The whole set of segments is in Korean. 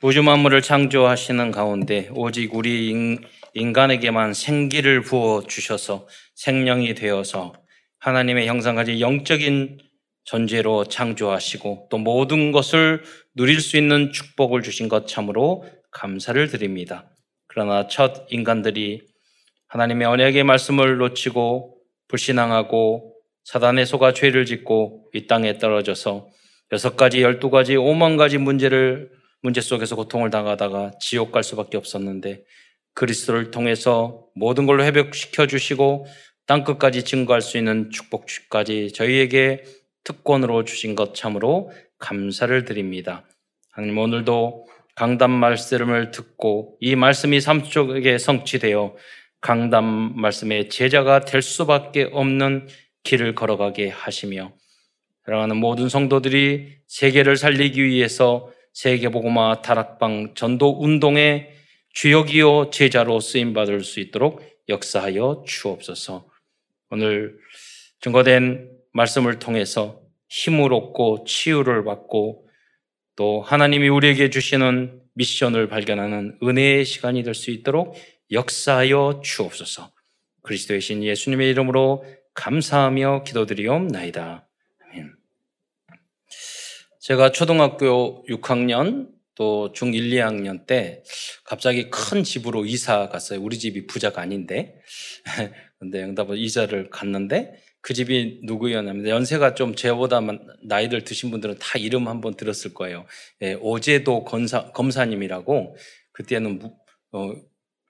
우주 만물을 창조하시는 가운데 오직 우리 인, 간에게만 생기를 부어 주셔서 생명이 되어서 하나님의 형상까지 영적인 존재로 창조하시고 또 모든 것을 누릴 수 있는 축복을 주신 것 참으로 감사를 드립니다. 그러나 첫 인간들이 하나님의 언약의 말씀을 놓치고 불신앙하고 사단의 속아 죄를 짓고 이 땅에 떨어져서 여섯 가지, 열두 가지, 오만 가지 문제를 문제 속에서 고통을 당하다가 지옥 갈 수밖에 없었는데 그리스도를 통해서 모든 걸로 회복시켜 주시고 땅 끝까지 증거할 수 있는 축복까지 저희에게 특권으로 주신 것 참으로 감사를 드립니다. 하나님 오늘도 강단 말씀을 듣고 이 말씀이 삶 속에 성취되어 강단 말씀의 제자가 될 수밖에 없는 길을 걸어가게 하시며 사랑하는 모든 성도들이 세계를 살리기 위해서 세계보고마 다락방 전도 운동의 주역이요 제자로 쓰임 받을 수 있도록 역사하여 주옵소서. 오늘 증거된 말씀을 통해서 힘을 얻고 치유를 받고 또 하나님이 우리에게 주시는 미션을 발견하는 은혜의 시간이 될 수 있도록 역사하여 주옵소서. 그리스도의 신 예수님의 이름으로 감사하며 기도드리옵나이다. 제가 초등학교 6학년 또 중1, 2학년 때 갑자기 큰 집으로 이사 갔어요. 우리 집이 부자가 아닌데. 근데 응답은 이사를 갔는데 그 집이 누구였냐면 연세가 좀 제보다 나이들 드신 분들은 다 이름 한번 들었을 거예요. 예, 오제도 검사, 검사님이라고 그때는 무, 어,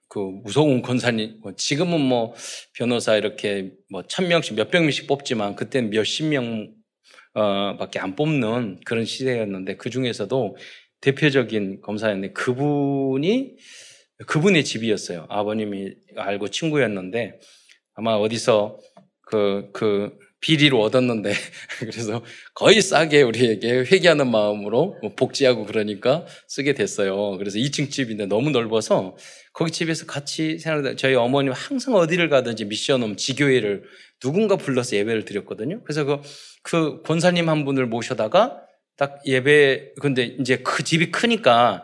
그 무서운 권사님 뭐 지금은 뭐 변호사 이렇게 뭐 천 명씩 몇백 명씩 뽑지만 그때는 몇십 명 어, 밖에 안 뽑는 그런 시대였는데 그 중에서도 대표적인 검사였는데 그분이 그분의 집이었어요. 아버님이 알고 친구였는데 아마 어디서 그, 그 비리로 얻었는데 그래서 거의 싸게 우리에게 회개하는 마음으로 뭐 복지하고 그러니까 쓰게 됐어요. 그래서 2층 집인데 너무 넓어서 거기 집에서 같이 생활하다 저희 어머님 항상 어디를 가든지 미션홈 지교회를 누군가 불러서 예배를 드렸거든요. 그래서 그, 그 권사님 한 분을 모셔다가 딱 예배, 근데 이제 그 집이 크니까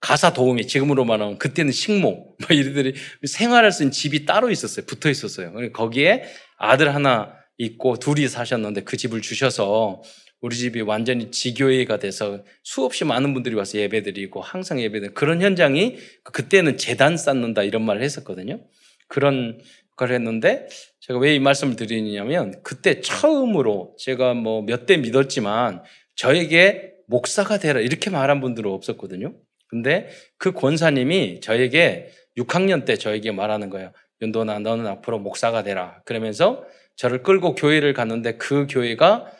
가사 도우미, 지금으로 말하면 그때는 식모, 뭐 이들이 생활할 수 있는 집이 따로 있었어요. 붙어 있었어요. 거기에 아들 하나 있고 둘이 사셨는데 그 집을 주셔서 우리 집이 완전히 지교회가 돼서 수없이 많은 분들이 와서 예배드리고 항상 예배드리고 그런 현장이 그때는 재단 쌓는다 이런 말을 했었거든요. 그런 걸 했는데 제가 왜 이 말씀을 드리냐면 그때 처음으로 제가 뭐 몇 대 믿었지만 저에게 목사가 되라 이렇게 말한 분들은 없었거든요. 근데 그 권사님이 저에게 6학년 때 저에게 말하는 거예요. 윤도나 너는 앞으로 목사가 되라. 그러면서 저를 끌고 교회를 갔는데 그 교회가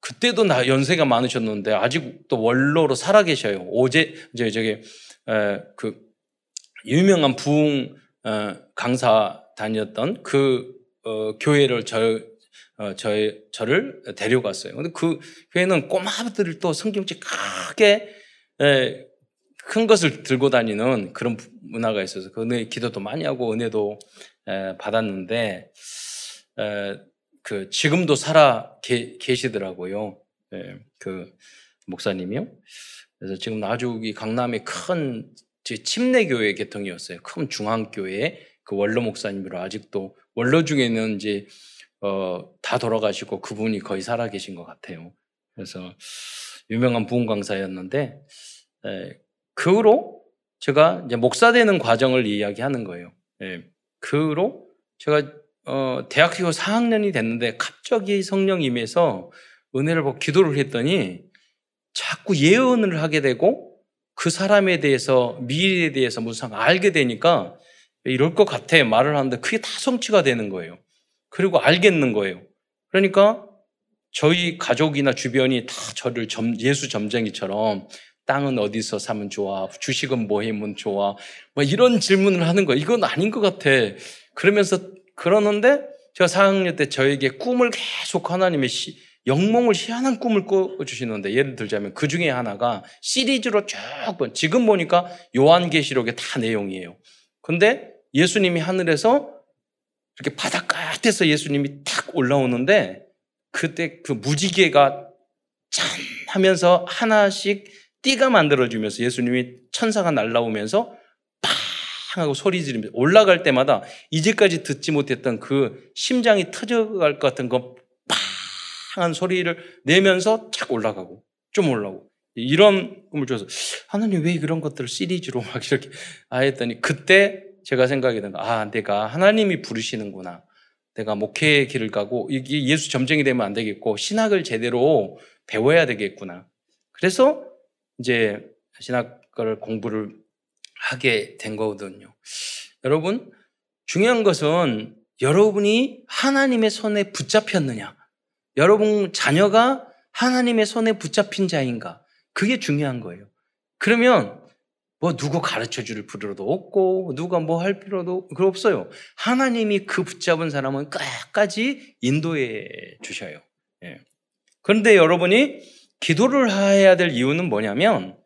그때도 나 연세가 많으셨는데 아직도 원로로 살아 계셔요. 오제 이제 저기 에, 그 유명한 부흥 어, 강사 다녔던 그 어, 교회를 저, 어, 저, 저를 데려갔어요. 근데 그 교회는 꼬마들을 또 성경책 크게 에, 큰 것을 들고 다니는 그런 문화가 있어서 그 기도도 많이 하고 은혜도 에, 받았는데 에, 그 지금도 살아 계, 시더라고요 예, 그 목사님이요. 그래서 지금 아주 이 강남의 큰 침례교회 개통이었어요. 큰 중앙교회 그 원로 목사님으로 아직도 원로 중에는 이제 어, 다 돌아가시고 그분이 거의 살아 계신 것 같아요. 그래서 유명한 부흥 강사였는데 에, 그 후로 제가 이제 목사 되는 과정을 이야기하는 거예요. 예, 그 후로 제가 어, 대학교 4학년이 됐는데 갑자기 성령 임해서 은혜를 받고 기도를 했더니 자꾸 예언을 하게 되고 그 사람에 대해서 미래에 대해서 무슨 알게 되니까 이럴 것 같아 말을 하는데 그게 다 성취가 되는 거예요. 그리고 알겠는 거예요. 그러니까 저희 가족이나 주변이 다 저를 예수 점쟁이처럼 땅은 어디서 사면 좋아? 주식은 뭐 하면 좋아? 뭐 이런 질문을 하는 거예요. 이건 아닌 것 같아. 그러면서 그러는데 제가 4학년 때 저에게 꿈을 계속 하나님의 시, 영몽을 희한한 꿈을 꿔주시는데 예를 들자면 그 중에 하나가 시리즈로 쭉 지금 보니까 요한계시록의 다 내용이에요. 근데 예수님이 하늘에서 이렇게 바닷 끝에서 예수님이 탁 올라오는데 그때 그 무지개가 짠 하면서 하나씩 띠가 만들어지면서 예수님이 천사가 날라오면서 팡 하고 소리 지르면서 올라갈 때마다 이제까지 듣지 못했던 그 심장이 터져갈 것 같은 그 팡한 소리를 내면서 착 올라가고 좀 올라오고 이런 꿈을 줘서 하나님 왜 그런 것들을 시리즈로 막 이렇게 아 했더니 그때 제가 생각이 든 거, 아, 내가 하나님이 부르시는구나. 내가 목회의 길을 가고 이게 예수 점쟁이 되면 안 되겠고 신학을 제대로 배워야 되겠구나. 그래서 이제 신학을 공부를 하게 된 거거든요. 여러분, 중요한 것은 여러분이 하나님의 손에 붙잡혔느냐. 여러분 자녀가 하나님의 손에 붙잡힌 자인가. 그게 중요한 거예요. 그러면 뭐 누구 가르쳐 줄 필요도 없고 누가 뭐 할 필요도 없어요. 하나님이 그 붙잡은 사람은 끝까지 인도해 주셔요. 예. 그런데 여러분이 기도를 해야 될 이유는 뭐냐면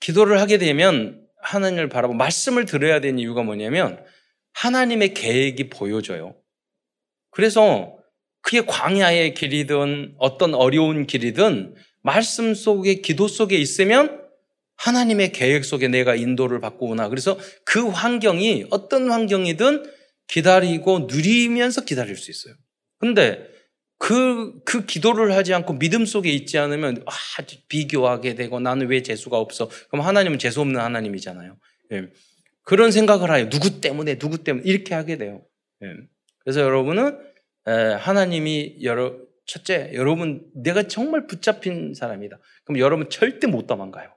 기도를 하게 되면 하나님을 바라보 말씀을 들어야 되는 이유가 뭐냐면 하나님의 계획이 보여져요. 그래서 그게 광야의 길이든 어떤 어려운 길이든 말씀 속에 기도 속에 있으면 하나님의 계획 속에 내가 인도를 받고구나. 그래서 그 환경이 어떤 환경이든 기다리고 누리면서 기다릴 수 있어요. 근데 그, 그 기도를 하지 않고 믿음 속에 있지 않으면, 아, 비교하게 되고 나는 왜 재수가 없어? 그럼 하나님은 재수 없는 하나님이잖아요. 예. 그런 생각을 해요. 누구 때문에, 누구 때문에, 이렇게 하게 돼요. 예. 그래서 여러분은, 에, 하나님이 여러, 첫째, 여러분, 내가 정말 붙잡힌 사람이다. 그럼 여러분 절대 못 도망가요.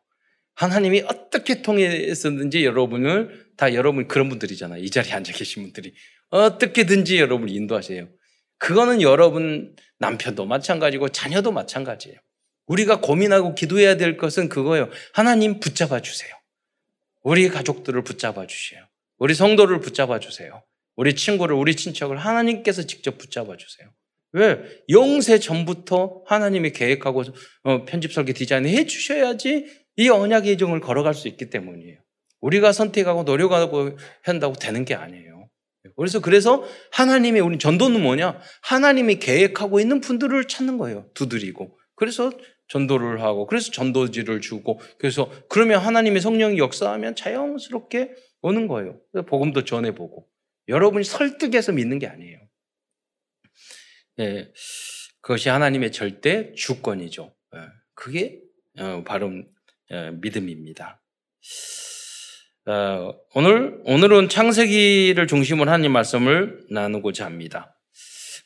하나님이 어떻게 통해서든지 여러분을 다 여러분 그런 분들이잖아요. 이 자리에 앉아 계신 분들이 어떻게든지 여러분을 인도하세요. 그거는 여러분 남편도 마찬가지고 자녀도 마찬가지예요. 우리가 고민하고 기도해야 될 것은 그거예요. 하나님 붙잡아 주세요. 우리 가족들을 붙잡아 주세요. 우리 성도를 붙잡아 주세요. 우리 친구를, 우리 친척을 하나님께서 직접 붙잡아 주세요. 왜? 영세 전부터 하나님이 계획하고 어, 편집 설계 디자인 해 주셔야지 이 언약의 정을 걸어갈 수 있기 때문이에요. 우리가 선택하고 노력하고 한다고 되는 게 아니에요. 그래서 그래서 하나님의 우리 전도는 뭐냐? 하나님이 계획하고 있는 분들을 찾는 거예요. 두드리고. 그래서 전도를 하고 그래서 전도지를 주고 그래서 그러면 하나님의 성령이 역사하면 자연스럽게 오는 거예요. 복음도 전해보고 여러분이 설득해서 믿는 게 아니에요. 네, 그것이 하나님의 절대 주권이죠. 네, 그게 어, 바로 어, 믿음입니다. 어, 오늘 오늘은 창세기를 중심으로 하나님 말씀을 나누고자 합니다.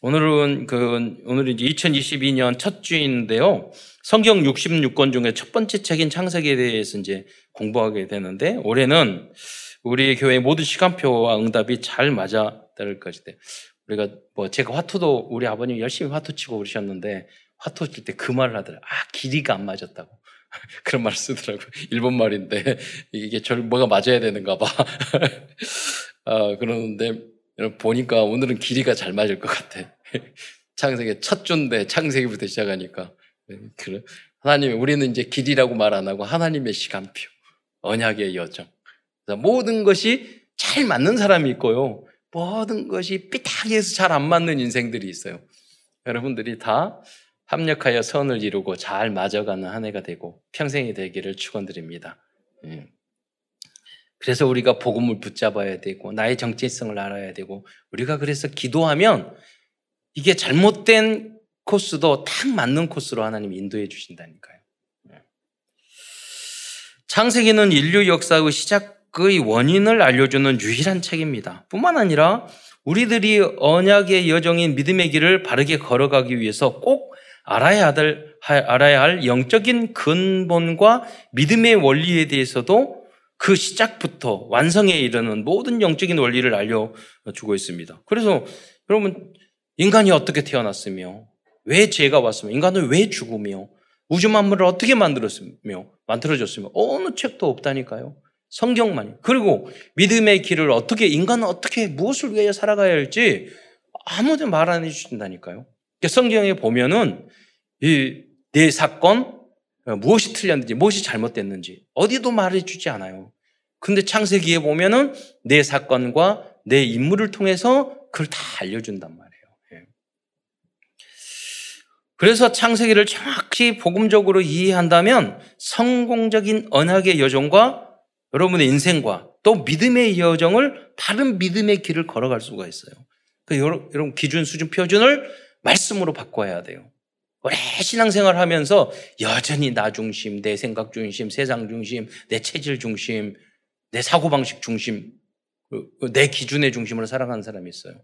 오늘은 그 오늘은 이제 2022년 첫 주인데요. 성경 66권 중에 첫 번째 책인 창세기에 대해서 이제 공부하게 되는데 올해는 우리 교회 모든 시간표와 응답이 잘 맞아 떨 것이대. 우리가 뭐 제가 화투도 우리 아버님 열심히 화투 치고 그러셨는데 화투 칠 때 그 말을 하더라고요. 아 길이가 안 맞았다고. 그런 말을 쓰더라고요. 일본 말인데 이게 절 뭐가 맞아야 되는가 봐. 아, 그러는데 보니까 오늘은 길이가 잘 맞을 것 같아. 창세기 첫 주인데 창세기부터 시작하니까 그래. 하나님 우리는 이제 길이라고 말 안 하고 하나님의 시간표, 언약의 여정. 모든 것이 잘 맞는 사람이 있고요. 모든 것이 삐딱해서 잘 안 맞는 인생들이 있어요. 여러분들이 다 합력하여 선을 이루고 잘 맞아가는 한 해가 되고 평생이 되기를 축원드립니다. 예. 그래서 우리가 복음을 붙잡아야 되고 나의 정체성을 알아야 되고 우리가 그래서 기도하면 이게 잘못된 코스도 딱 맞는 코스로 하나님 인도해 주신다니까요. 예. 창세기는 인류 역사의 시작 의 원인을 알려주는 유일한 책입니다. 뿐만 아니라 우리들이 언약의 여정인 믿음의 길을 바르게 걸어가기 위해서 꼭 알아야 할, 알아야 할 영적인 근본과 믿음의 원리에 대해서도 그 시작부터 완성에 이르는 모든 영적인 원리를 알려주고 있습니다. 그래서 여러분, 인간이 어떻게 태어났으며, 왜 죄가 왔으며, 인간은 왜 죽으며, 우주 만물을 어떻게 만들었으며, 만들어졌으며, 어느 책도 없다니까요. 성경만이. 그리고 믿음의 길을 어떻게, 인간은 어떻게, 무엇을 위해 살아가야 할지 아무도 말 안 해주신다니까요. 그러니까 성경에 보면은 이내 사건 무엇이 틀렸는지 무엇이 잘못됐는지 어디도 말해주지 않아요. 근데 창세기에 보면은 내 사건과 내 인물을 통해서 그걸 다 알려준단 말이에요. 예. 그래서 창세기를 정확히 복음적으로 이해한다면 성공적인 언약의 여정과 여러분의 인생과 또 믿음의 여정을 바른 믿음의 길을 걸어갈 수가 있어요. 그 여러분 기준 수준 표준을 말씀으로 바꿔야 돼요. 오래 신앙생활 하면서 여전히 나 중심, 내 생각 중심, 세상 중심, 내 체질 중심, 내 사고방식 중심, 그, 그내 기준의 중심으로 살아가는 사람이 있어요.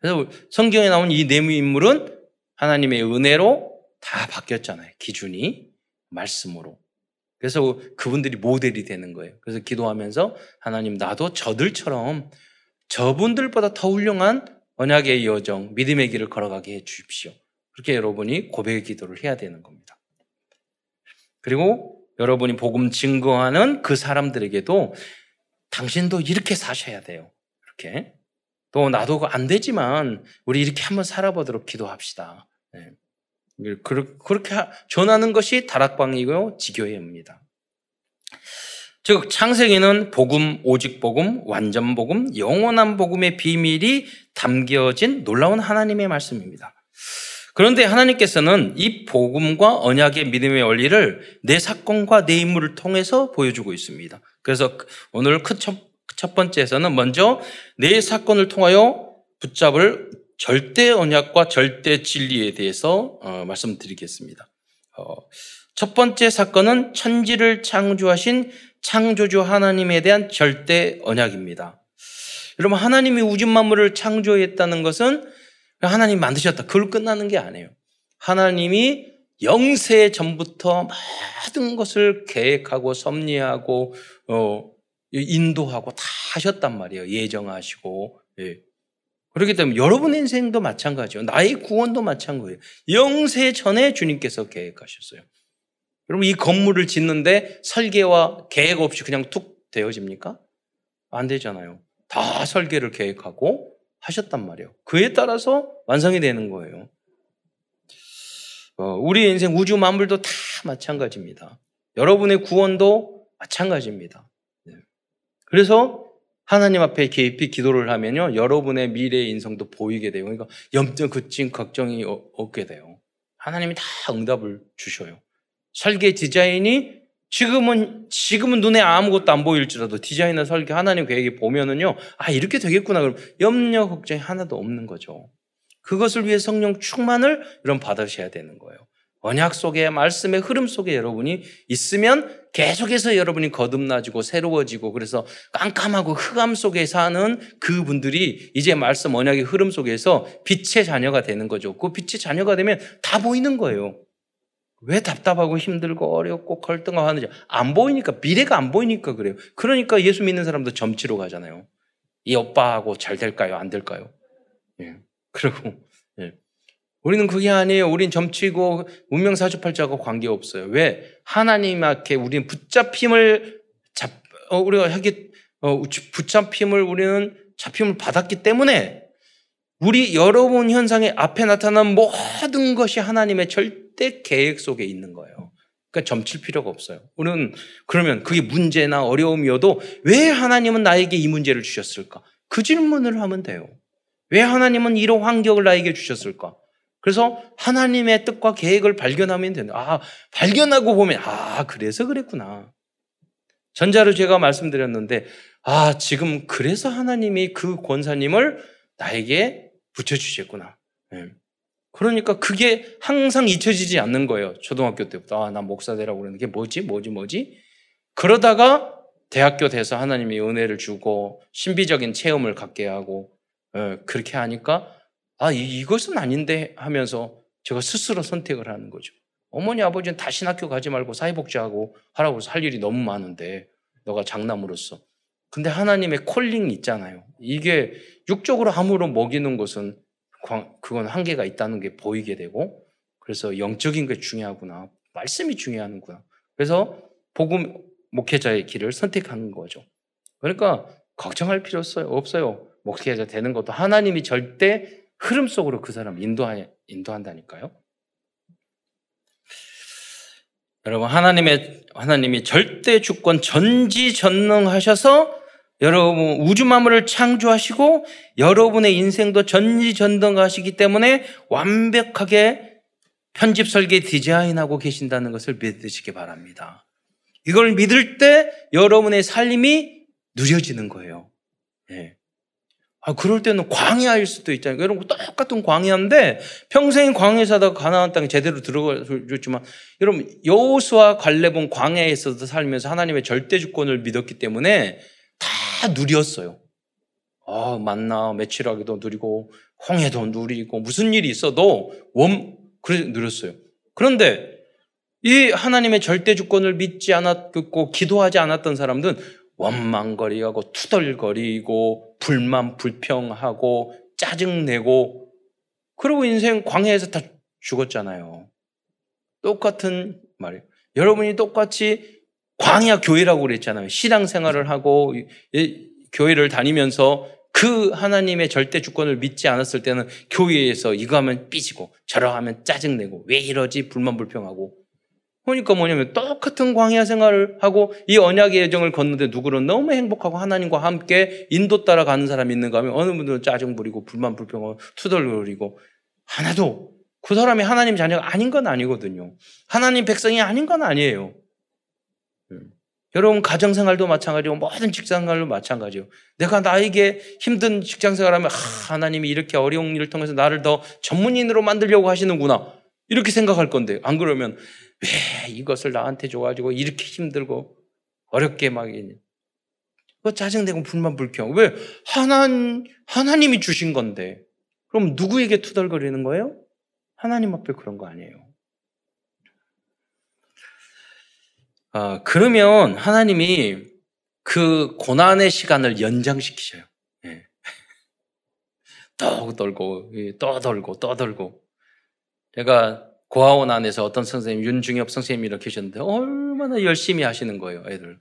그래서 성경에 나온 이네 인물은 하나님의 은혜로 다 바뀌었잖아요. 기준이 말씀으로. 그래서 그분들이 모델이 되는 거예요. 그래서 기도하면서 하나님 나도 저들처럼 저분들보다 더 훌륭한 언약의 여정, 믿음의 길을 걸어가게 해 주십시오. 그렇게 여러분이 고백의 기도를 해야 되는 겁니다. 그리고 여러분이 복음 증거하는 그 사람들에게도 당신도 이렇게 사셔야 돼요. 이렇게. 또 나도 안 되지만 우리 이렇게 한번 살아보도록 기도합시다. 네. 그렇게 전하는 것이 다락방이고요, 지교회입니다. 즉 창세기는 복음, 오직 복음, 완전 복음, 영원한 복음의 비밀이 담겨진 놀라운 하나님의 말씀입니다. 그런데 하나님께서는 이 복음과 언약의 믿음의 원리를 내 사건과 내 인물을 통해서 보여주고 있습니다. 그래서 오늘 첫, 첫 번째에서는 먼저 내 사건을 통하여 붙잡을 절대 언약과 절대 진리에 대해서 어, 말씀드리겠습니다. 어, 첫 번째 사건은 천지를 창조하신 창조주 하나님에 대한 절대 언약입니다. 여러분 하나님이 우주 만물을 창조했다는 것은 하나님 만드셨다. 그걸 끝나는 게 아니에요. 하나님이 영세 전부터 모든 것을 계획하고 섭리하고 어, 인도하고 다 하셨단 말이에요. 예정하시고 예. 그렇기 때문에 여러분의 인생도 마찬가지요. 나의 구원도 마찬가지예요. 영세 전에 주님께서 계획하셨어요. 여러분 이 건물을 짓는데 설계와 계획 없이 그냥 툭 되어집니까? 안 되잖아요. 다 설계를 계획하고 하셨단 말이에요. 그에 따라서 완성이 되는 거예요. 어, 우리 인생 우주 만물도 다 마찬가지입니다. 여러분의 구원도 마찬가지입니다. 네. 그래서 하나님 앞에 깊이 기도를 하면요, 여러분의 미래의 인성도 보이게 돼요. 그러니까 염증, 그찡, 걱정이 없게 돼요. 하나님이 다 응답을 주셔요. 설계 디자인이 지금은, 지금은 눈에 아무것도 안 보일지라도 디자이너 설계 하나님 계획이 보면은요, 아, 이렇게 되겠구나. 그럼 염려, 걱정이 하나도 없는 거죠. 그것을 위해 성령 충만을 여러분 받으셔야 되는 거예요. 언약 속에 말씀의 흐름 속에 여러분이 있으면 계속해서 여러분이 거듭나지고 새로워지고 그래서 깜깜하고 흑암 속에 사는 그분들이 이제 말씀 언약의 흐름 속에서 빛의 자녀가 되는 거죠. 그 빛의 자녀가 되면 다 보이는 거예요. 왜 답답하고 힘들고 어렵고 걸등하고 하는지 안 보이니까 미래가 안 보이니까 그래요. 그러니까 예수 믿는 사람도 점치러 가잖아요. 이 오빠하고 잘 될까요? 안 될까요? 예. 그리고 예. 우리는 그게 아니에요. 우린 점치고 운명 사주팔자하고 관계없어요. 왜? 하나님 앞에 우리는 붙잡힘을 잡, 어, 우리가 하기, 어, 붙잡힘을 우리는 잡힘을 받았기 때문에 우리 여러분 현상의 앞에 나타난 모든 것이 하나님의 절대 계획 속에 있는 거예요. 그러니까 점칠 필요가 없어요. 우리는 그러면 그게 문제나 어려움이어도 왜 하나님은 나에게 이 문제를 주셨을까? 그 질문을 하면 돼요. 왜 하나님은 이런 환경을 나에게 주셨을까? 그래서 하나님의 뜻과 계획을 발견하면 된다. 아, 발견하고 보면, 아, 그래서 그랬구나. 전자로 제가 말씀드렸는데, 아, 지금 그래서 하나님이 그 권사님을 나에게 붙여주셨구나. 네. 그러니까 그게 항상 잊혀지지 않는 거예요. 초등학교 때부터. 아, 나 목사 되라고 그랬는데, 그게 뭐지, 뭐지, 뭐지? 그러다가 대학교 돼서 하나님이 은혜를 주고, 신비적인 체험을 갖게 하고, 네, 그렇게 하니까 아, 이것은 아닌데 하면서 제가 스스로 선택을 하는 거죠. 어머니, 아버지는 다시 학교 가지 말고 사회복지하고 하라고 해서 할 일이 너무 많은데 너가 장남으로서. 근데 하나님의 콜링이 있잖아요. 이게 육적으로 암으로 먹이는 것은 그건 한계가 있다는 게 보이게 되고 그래서 영적인 게 중요하구나. 말씀이 중요하구나. 그래서 복음 목회자의 길을 선택하는 거죠. 그러니까 걱정할 필요 없어요. 목회자 되는 것도 하나님이 절대 흐름 속으로 그 사람 인도하, 인도한다니까요. 여러분, 하나님의, 하나님이 절대 주권 전지전능하셔서 여러분 우주 만물을 창조하시고 여러분의 인생도 전지전능하시기 때문에 완벽하게 편집 설계 디자인하고 계신다는 것을 믿으시기 바랍니다. 이걸 믿을 때 여러분의 삶이 누려지는 거예요. 예. 아, 그럴 때는 광야일 수도 있잖아요. 여러분, 똑같은 광야인데 평생 광야에 사다가 가나안 땅에 제대로 들어가줬지만 여러분, 여호수와 갈렙은 광야에서도 살면서 하나님의 절대 주권을 믿었기 때문에 다 누렸어요. 아, 만나 며칠하기도 누리고 홍해도 누리고 무슨 일이 있어도 원 그래 누렸어요. 그런데 이 하나님의 절대 주권을 믿지 않았고 기도하지 않았던 사람들은 원망거리하고 투덜거리고 불만 불평하고 짜증내고 그러고 인생 광야에서 다 죽었잖아요. 똑같은 말이에요. 여러분이 똑같이 광야 교회라고 그랬잖아요. 신앙생활을 하고 교회를 다니면서 그 하나님의 절대 주권을 믿지 않았을 때는 교회에서 이거 하면 삐지고 저러 하면 짜증내고 왜 이러지 불만 불평하고 그러니까 뭐냐면 똑같은 광야 생활을 하고 이 언약의 예정을 걷는데 누구는 너무 행복하고 하나님과 함께 인도 따라 가는 사람이 있는가 하면 어느 분들은 짜증 부리고 불만 불평하고 투덜거리고 하나도 그 사람이 하나님 자녀가 아닌 건 아니거든요. 하나님 백성이 아닌 건 아니에요. 음. 여러분 가정 생활도 마찬가지고 모든 직장 생활도 마찬가지요. 내가 나에게 힘든 직장 생활하면 아, 하나님이 이렇게 어려운 일을 통해서 나를 더 전문인으로 만들려고 하시는구나 이렇게 생각할 건데 안 그러면 왜 이것을 나한테 줘가지고 이렇게 힘들고 어렵게 막그 짜증내고 불만 불평 왜 하나 하나님이 주신 건데 그럼 누구에게 투덜거리는 거예요? 하나님 앞에 그런 거 아니에요. 아, 그러면 하나님이 그 고난의 시간을 연장시키셔요. 예. 또 돌고, 또 돌고, 또 돌고. 제가 고아원 안에서 어떤 선생님, 윤중엽 선생님이라 계셨는데 얼마나 열심히 하시는 거예요, 애들.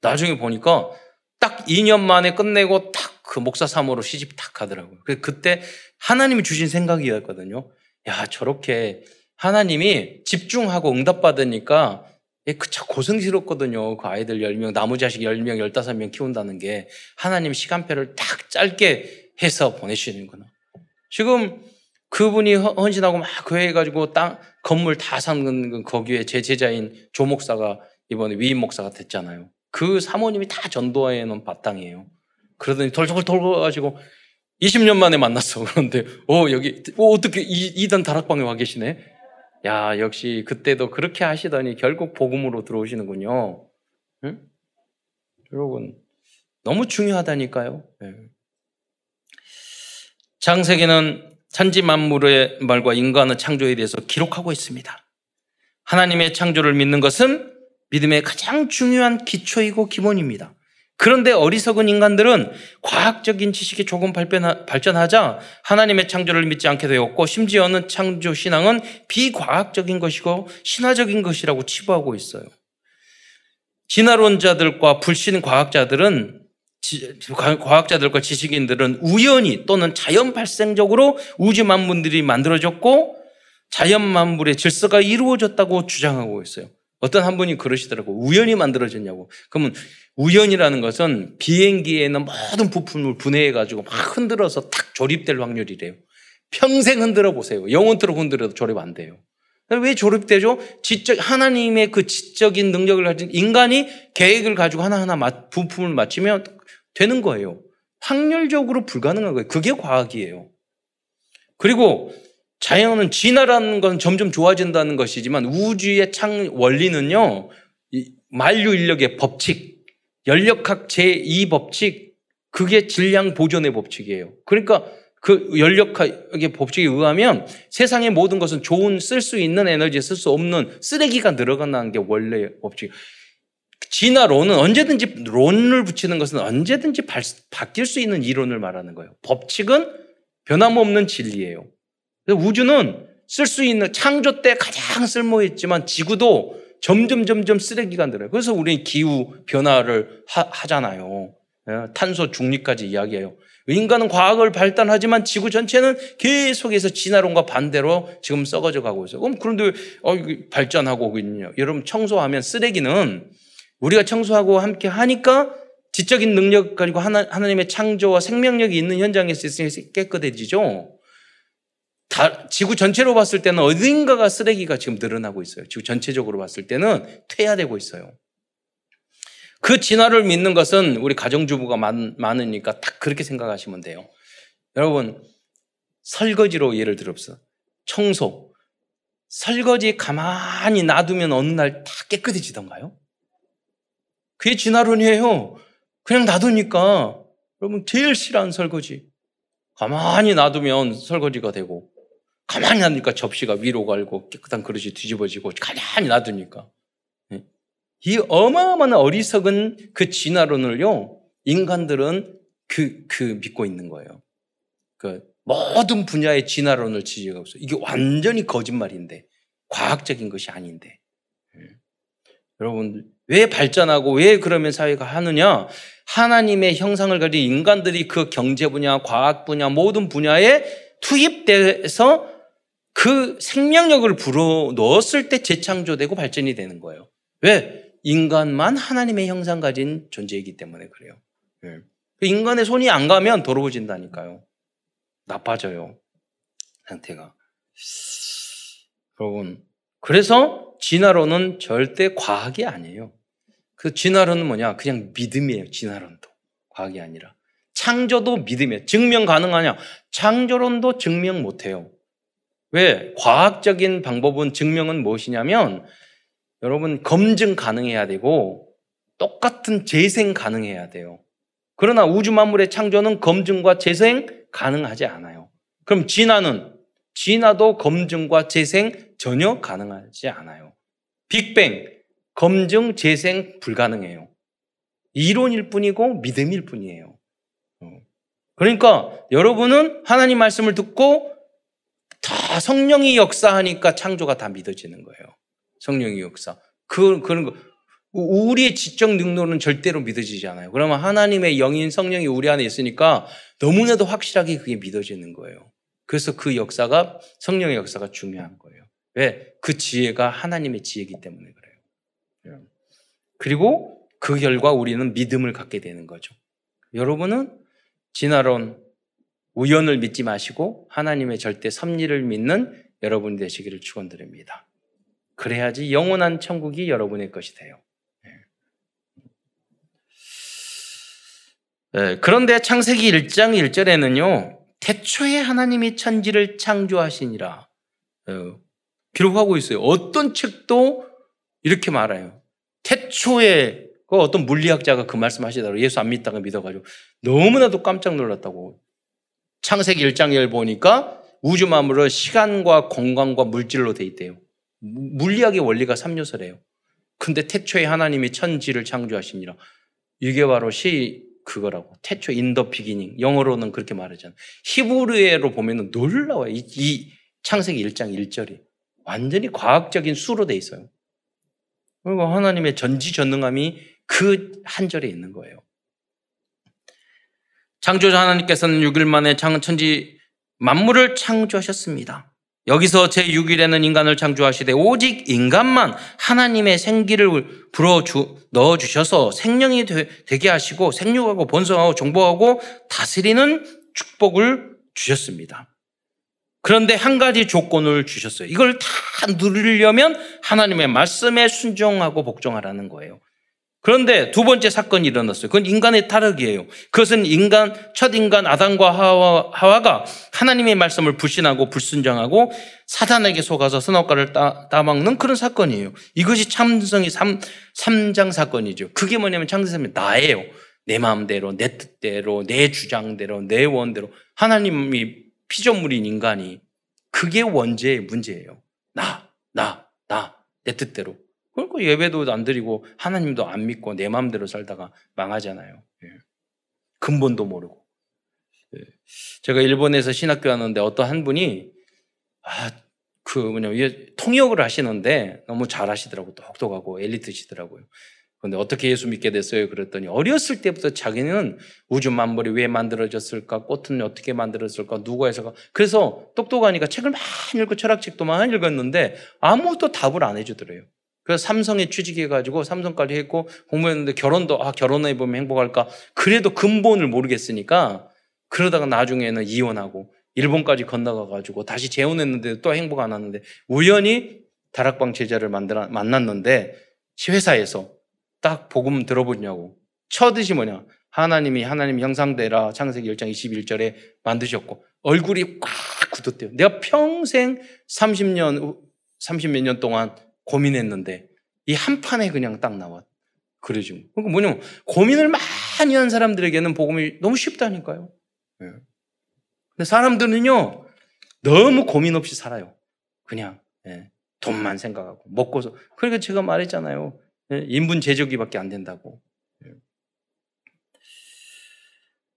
나중에 보니까 딱 2년 만에 끝내고 딱 그 목사 사모로 시집 탁 하더라고요. 그때 하나님이 주신 생각이었거든요. 야, 저렇게 하나님이 집중하고 응답받으니까 예, 그참 고생스럽거든요. 그 아이들 10명, 나무 자식 10명, 15명 키운다는 게 하나님 시간표를 딱 짧게 해서 보내주시는구나. 지금 그분이 헌신하고 막 교회해가지고 땅, 건물 다 사는 거기에 제 제자인 조 목사가 이번에 위임 목사가 됐잖아요. 그 사모님이 다 전도해 놓은 바탕이에요. 그러더니 돌돌 돌고 가지고 20년 만에 만났어. 그런데, 어, 여기, 어, 어떻게 이, 이단 다락방에 와 계시네? 야, 역시 그때도 그렇게 하시더니 결국 복음으로 들어오시는군요. 응? 여러분, 너무 중요하다니까요. 네. 창세기는 천지 만물의 말과 인간의 창조에 대해서 기록하고 있습니다. 하나님의 창조를 믿는 것은 믿음의 가장 중요한 기초이고 기본입니다. 그런데 어리석은 인간들은 과학적인 지식이 조금 발전하자 하나님의 창조를 믿지 않게 되었고 심지어는 창조 신앙은 비과학적인 것이고 신화적인 것이라고 치부하고 있어요. 진화론자들과 불신 과학자들은 과학자들과 지식인들은 우연히 또는 자연 발생적으로 우주 만물들이 만들어졌고 자연 만물의 질서가 이루어졌다고 주장하고 있어요. 어떤 한 분이 그러시더라고. 우연히 만들어졌냐고. 그러면 우연이라는 것은 비행기에 있는 모든 부품을 분해해가지고 막 흔들어서 탁 조립될 확률이래요. 평생 흔들어 보세요. 영원토록 흔들어도 조립 안 돼요. 왜 조립되죠? 지적, 하나님의 그 지적인 능력을 가진 인간이 계획을 가지고 하나하나 부품을 맞추면 되는 거예요. 확률적으로 불가능한 거예요. 그게 과학이에요. 그리고 자연은 진화라는 건 점점 좋아진다는 것이지만 우주의 창 원리는요, 만류 인력의 법칙, 연력학 제2 법칙, 그게 질량 보존의 법칙이에요. 그러니까 그 연력학의 법칙에 의하면 세상의 모든 것은 좋은 쓸 수 있는 에너지에 쓸 수 없는 쓰레기가 늘어간다는 게 원래의 법칙. 진화론은 언제든지 론을 붙이는 것은 언제든지 바, 바뀔 수 있는 이론을 말하는 거예요. 법칙은 변함없는 진리예요. 우주는 쓸 수 있는 창조 때 가장 쓸모있지만 지구도 점점 점점 쓰레기가 늘어요. 그래서 우리 기후 변화를 하, 잖아요 예, 탄소 중립까지 이야기해요. 인간은 과학을 발달하지만 지구 전체는 계속해서 진화론과 반대로 지금 썩어져 가고 있어요. 그럼 그런데 어, 발전하고 있냐? 여러분 청소하면 쓰레기는 우리가 청소하고 함께 하니까 지적인 능력 가지고 하나, 하나님의 창조와 생명력이 있는 현장에서 있으니 깨끗해지죠. 다, 지구 전체로 봤을 때는 어딘가가 쓰레기가 지금 늘어나고 있어요. 지구 전체적으로 봤을 때는 퇴화되고 있어요. 그 진화를 믿는 것은 우리 가정주부가 많, 많으니까 딱 그렇게 생각하시면 돼요. 여러분, 설거지로 예를 들어서 청소. 설거지 가만히 놔두면 어느 날 다 깨끗해지던가요? 그게 진화론이에요. 그냥 놔두니까 여러분 제일 싫어하는 설거지. 가만히 놔두면 설거지가 되고 가만히 놔두니까 접시가 위로 갈고 깨끗한 그릇이 뒤집어지고 가만히 놔두니까 예. 이 어마어마한 어리석은 그 진화론을요 인간들은 그, 그 믿고 있는 거예요. 그 모든 분야의 진화론을 지지하고 있어요. 이게 완전히 거짓말인데 과학적인 것이 아닌데 예. 여러분 왜 발전하고 왜 그러면 사회가 하느냐? 하나님의 형상을 가진 인간들이 그 경제 분야, 과학 분야, 모든 분야에 투입돼서 그 생명력을 불어 넣었을 때 재창조되고 발전이 되는 거예요. 왜? 인간만 하나님의 형상 가진 존재이기 때문에 그래요. 예. 그 인간의 손이 안 가면 더러워진다니까요. 나빠져요. 상태가. 여러분, 그래서 진화론은 절대 과학이 아니에요. 그 진화론은 뭐냐? 그냥 믿음이에요. 진화론도. 과학이 아니라. 창조도 믿음이에요. 증명 가능하냐? 창조론도 증명 못해요. 왜? 과학적인 방법은 증명은 무엇이냐면 여러분 검증 가능해야 되고 똑같은 재생 가능해야 돼요. 그러나 우주 만물의 창조는 검증과 재생 가능하지 않아요. 그럼 진화는 진화도 검증과 재생 전혀 가능하지 않아요. 빅뱅 검증, 재생 불가능해요. 이론일 뿐이고 믿음일 뿐이에요. 어. 그러니까 여러분은 하나님 말씀을 듣고 다 성령이 역사하니까 창조가 다 믿어지는 거예요. 성령이 역사. 그, 그런 거. 우리의 지적 능력은 절대로 믿어지지 않아요. 그러면 하나님의 영인 성령이 우리 안에 있으니까 너무나도 확실하게 그게 믿어지는 거예요. 그래서 그 역사가 성령의 역사가 중요한 거예요. 왜? 그 지혜가 하나님의 지혜이기 때문에 그래요. 그리고 그 결과 우리는 믿음을 갖게 되는 거죠. 여러분은 진화론, 우연을 믿지 마시고 하나님의 절대 섭리를 믿는 여러분이 되시기를 축원드립니다. 그래야지 영원한 천국이 여러분의 것이 돼요. 네, 그런데 창세기 1장 1절에는요, 태초에 하나님이 천지를 창조하시니라. 어, 기록하고 있어요. 어떤 책도 이렇게 말해요. 태초에 그 어떤 물리학자가 그 말씀 하시더라고요. 예수 안 믿다가 믿어가지고 너무나도 깜짝 놀랐다고. 창세기 1장을 보니까 우주 만물은 시간과 공간과 물질로 돼 있대요. 물리학의 원리가 3요소래요. 근데 태초에 하나님이 천지를 창조하시니라. 이게 바로 시 그거라고. 태초 in the beginning. 영어로는 그렇게 말하잖아요. 히브리어로 보면은 놀라워요. 이, 이 창세기 1장 1절이. 완전히 과학적인 수로 돼 있어요. 그리고 하나님의 전지전능함이 그 한 절에 있는 거예요. 창조자 하나님께서는 6일 만에 천지 만물을 창조하셨습니다. 여기서 제6일에는 인간을 창조하시되 오직 인간만 하나님의 생기를 불어 넣어 주셔서 생명이 되, 게 하시고 생육하고 번성하고 정복하고 다스리는 축복을 주셨습니다. 그런데 한 가지 조건을 주셨어요. 이걸 다 누리려면 하나님의 말씀에 순종하고 복종하라는 거예요. 그런데 두 번째 사건이 일어났어요. 그건 인간의 타락이에요. 그것은 인간, 첫 인간 아담과 하와, 하와가 하나님의 말씀을 불신하고 불순종하고 사단에게 속아서 선악과를 따, 따먹는 그런 사건이에요. 이것이 참성이 3, 3장 사건이죠. 그게 뭐냐면 창세성이 나예요. 내 마음대로, 내 뜻대로, 내 주장대로, 내 원대로. 하나님이 피조물인 인간이 그게 원죄의 문제예요. 나, 나, 나, 내 뜻대로. 그러니까 예배도 안 드리고 하나님도 안 믿고 내 마음대로 살다가 망하잖아요. 예. 근본도 모르고. 예. 제가 일본에서 신학교 하는데 어떤 한 분이 아, 그 뭐냐, 통역을 하시는데 너무 잘 하시더라고. 똑똑하고 엘리트시더라고요. 그런데 어떻게 예수 믿게 됐어요? 그랬더니 어렸을 때부터 자기는 우주 만물이 왜 만들어졌을까? 꽃은 어떻게 만들어졌을까? 누가 해서가? 그래서 똑똑하니까 책을 많이 읽고 철학책도 많이 읽었는데 아무것도 답을 안 해주더래요. 그래서 삼성에 취직해가지고 삼성까지 했고 공부했는데 결혼도 아 결혼해 보면 행복할까? 그래도 근본을 모르겠으니까 그러다가 나중에는 이혼하고 일본까지 건너가 가지고 다시 재혼했는데 또 행복 안 하는데 우연히 다락방 제자를 만들어 만났는데 회사에서 딱 복음 들어보냐고 첫 뜻이 뭐냐 하나님이 하나님 형상대라 창세기 1장 21절에 만드셨고 얼굴이 꽉 굳었대요. 내가 평생 30년 30몇 년 동안 고민했는데 이 한 판에 그냥 딱 나왔. 그러죠. 그러니까 뭐냐면 고민을 많이 한 사람들에게는 복음이 너무 쉽다니까요. 네. 근데 사람들은요 너무 고민 없이 살아요. 그냥 예, 돈만 생각하고 먹고서. 그러니까 제가 말했잖아요. 예, 인분 제조기밖에 안 된다고. 예.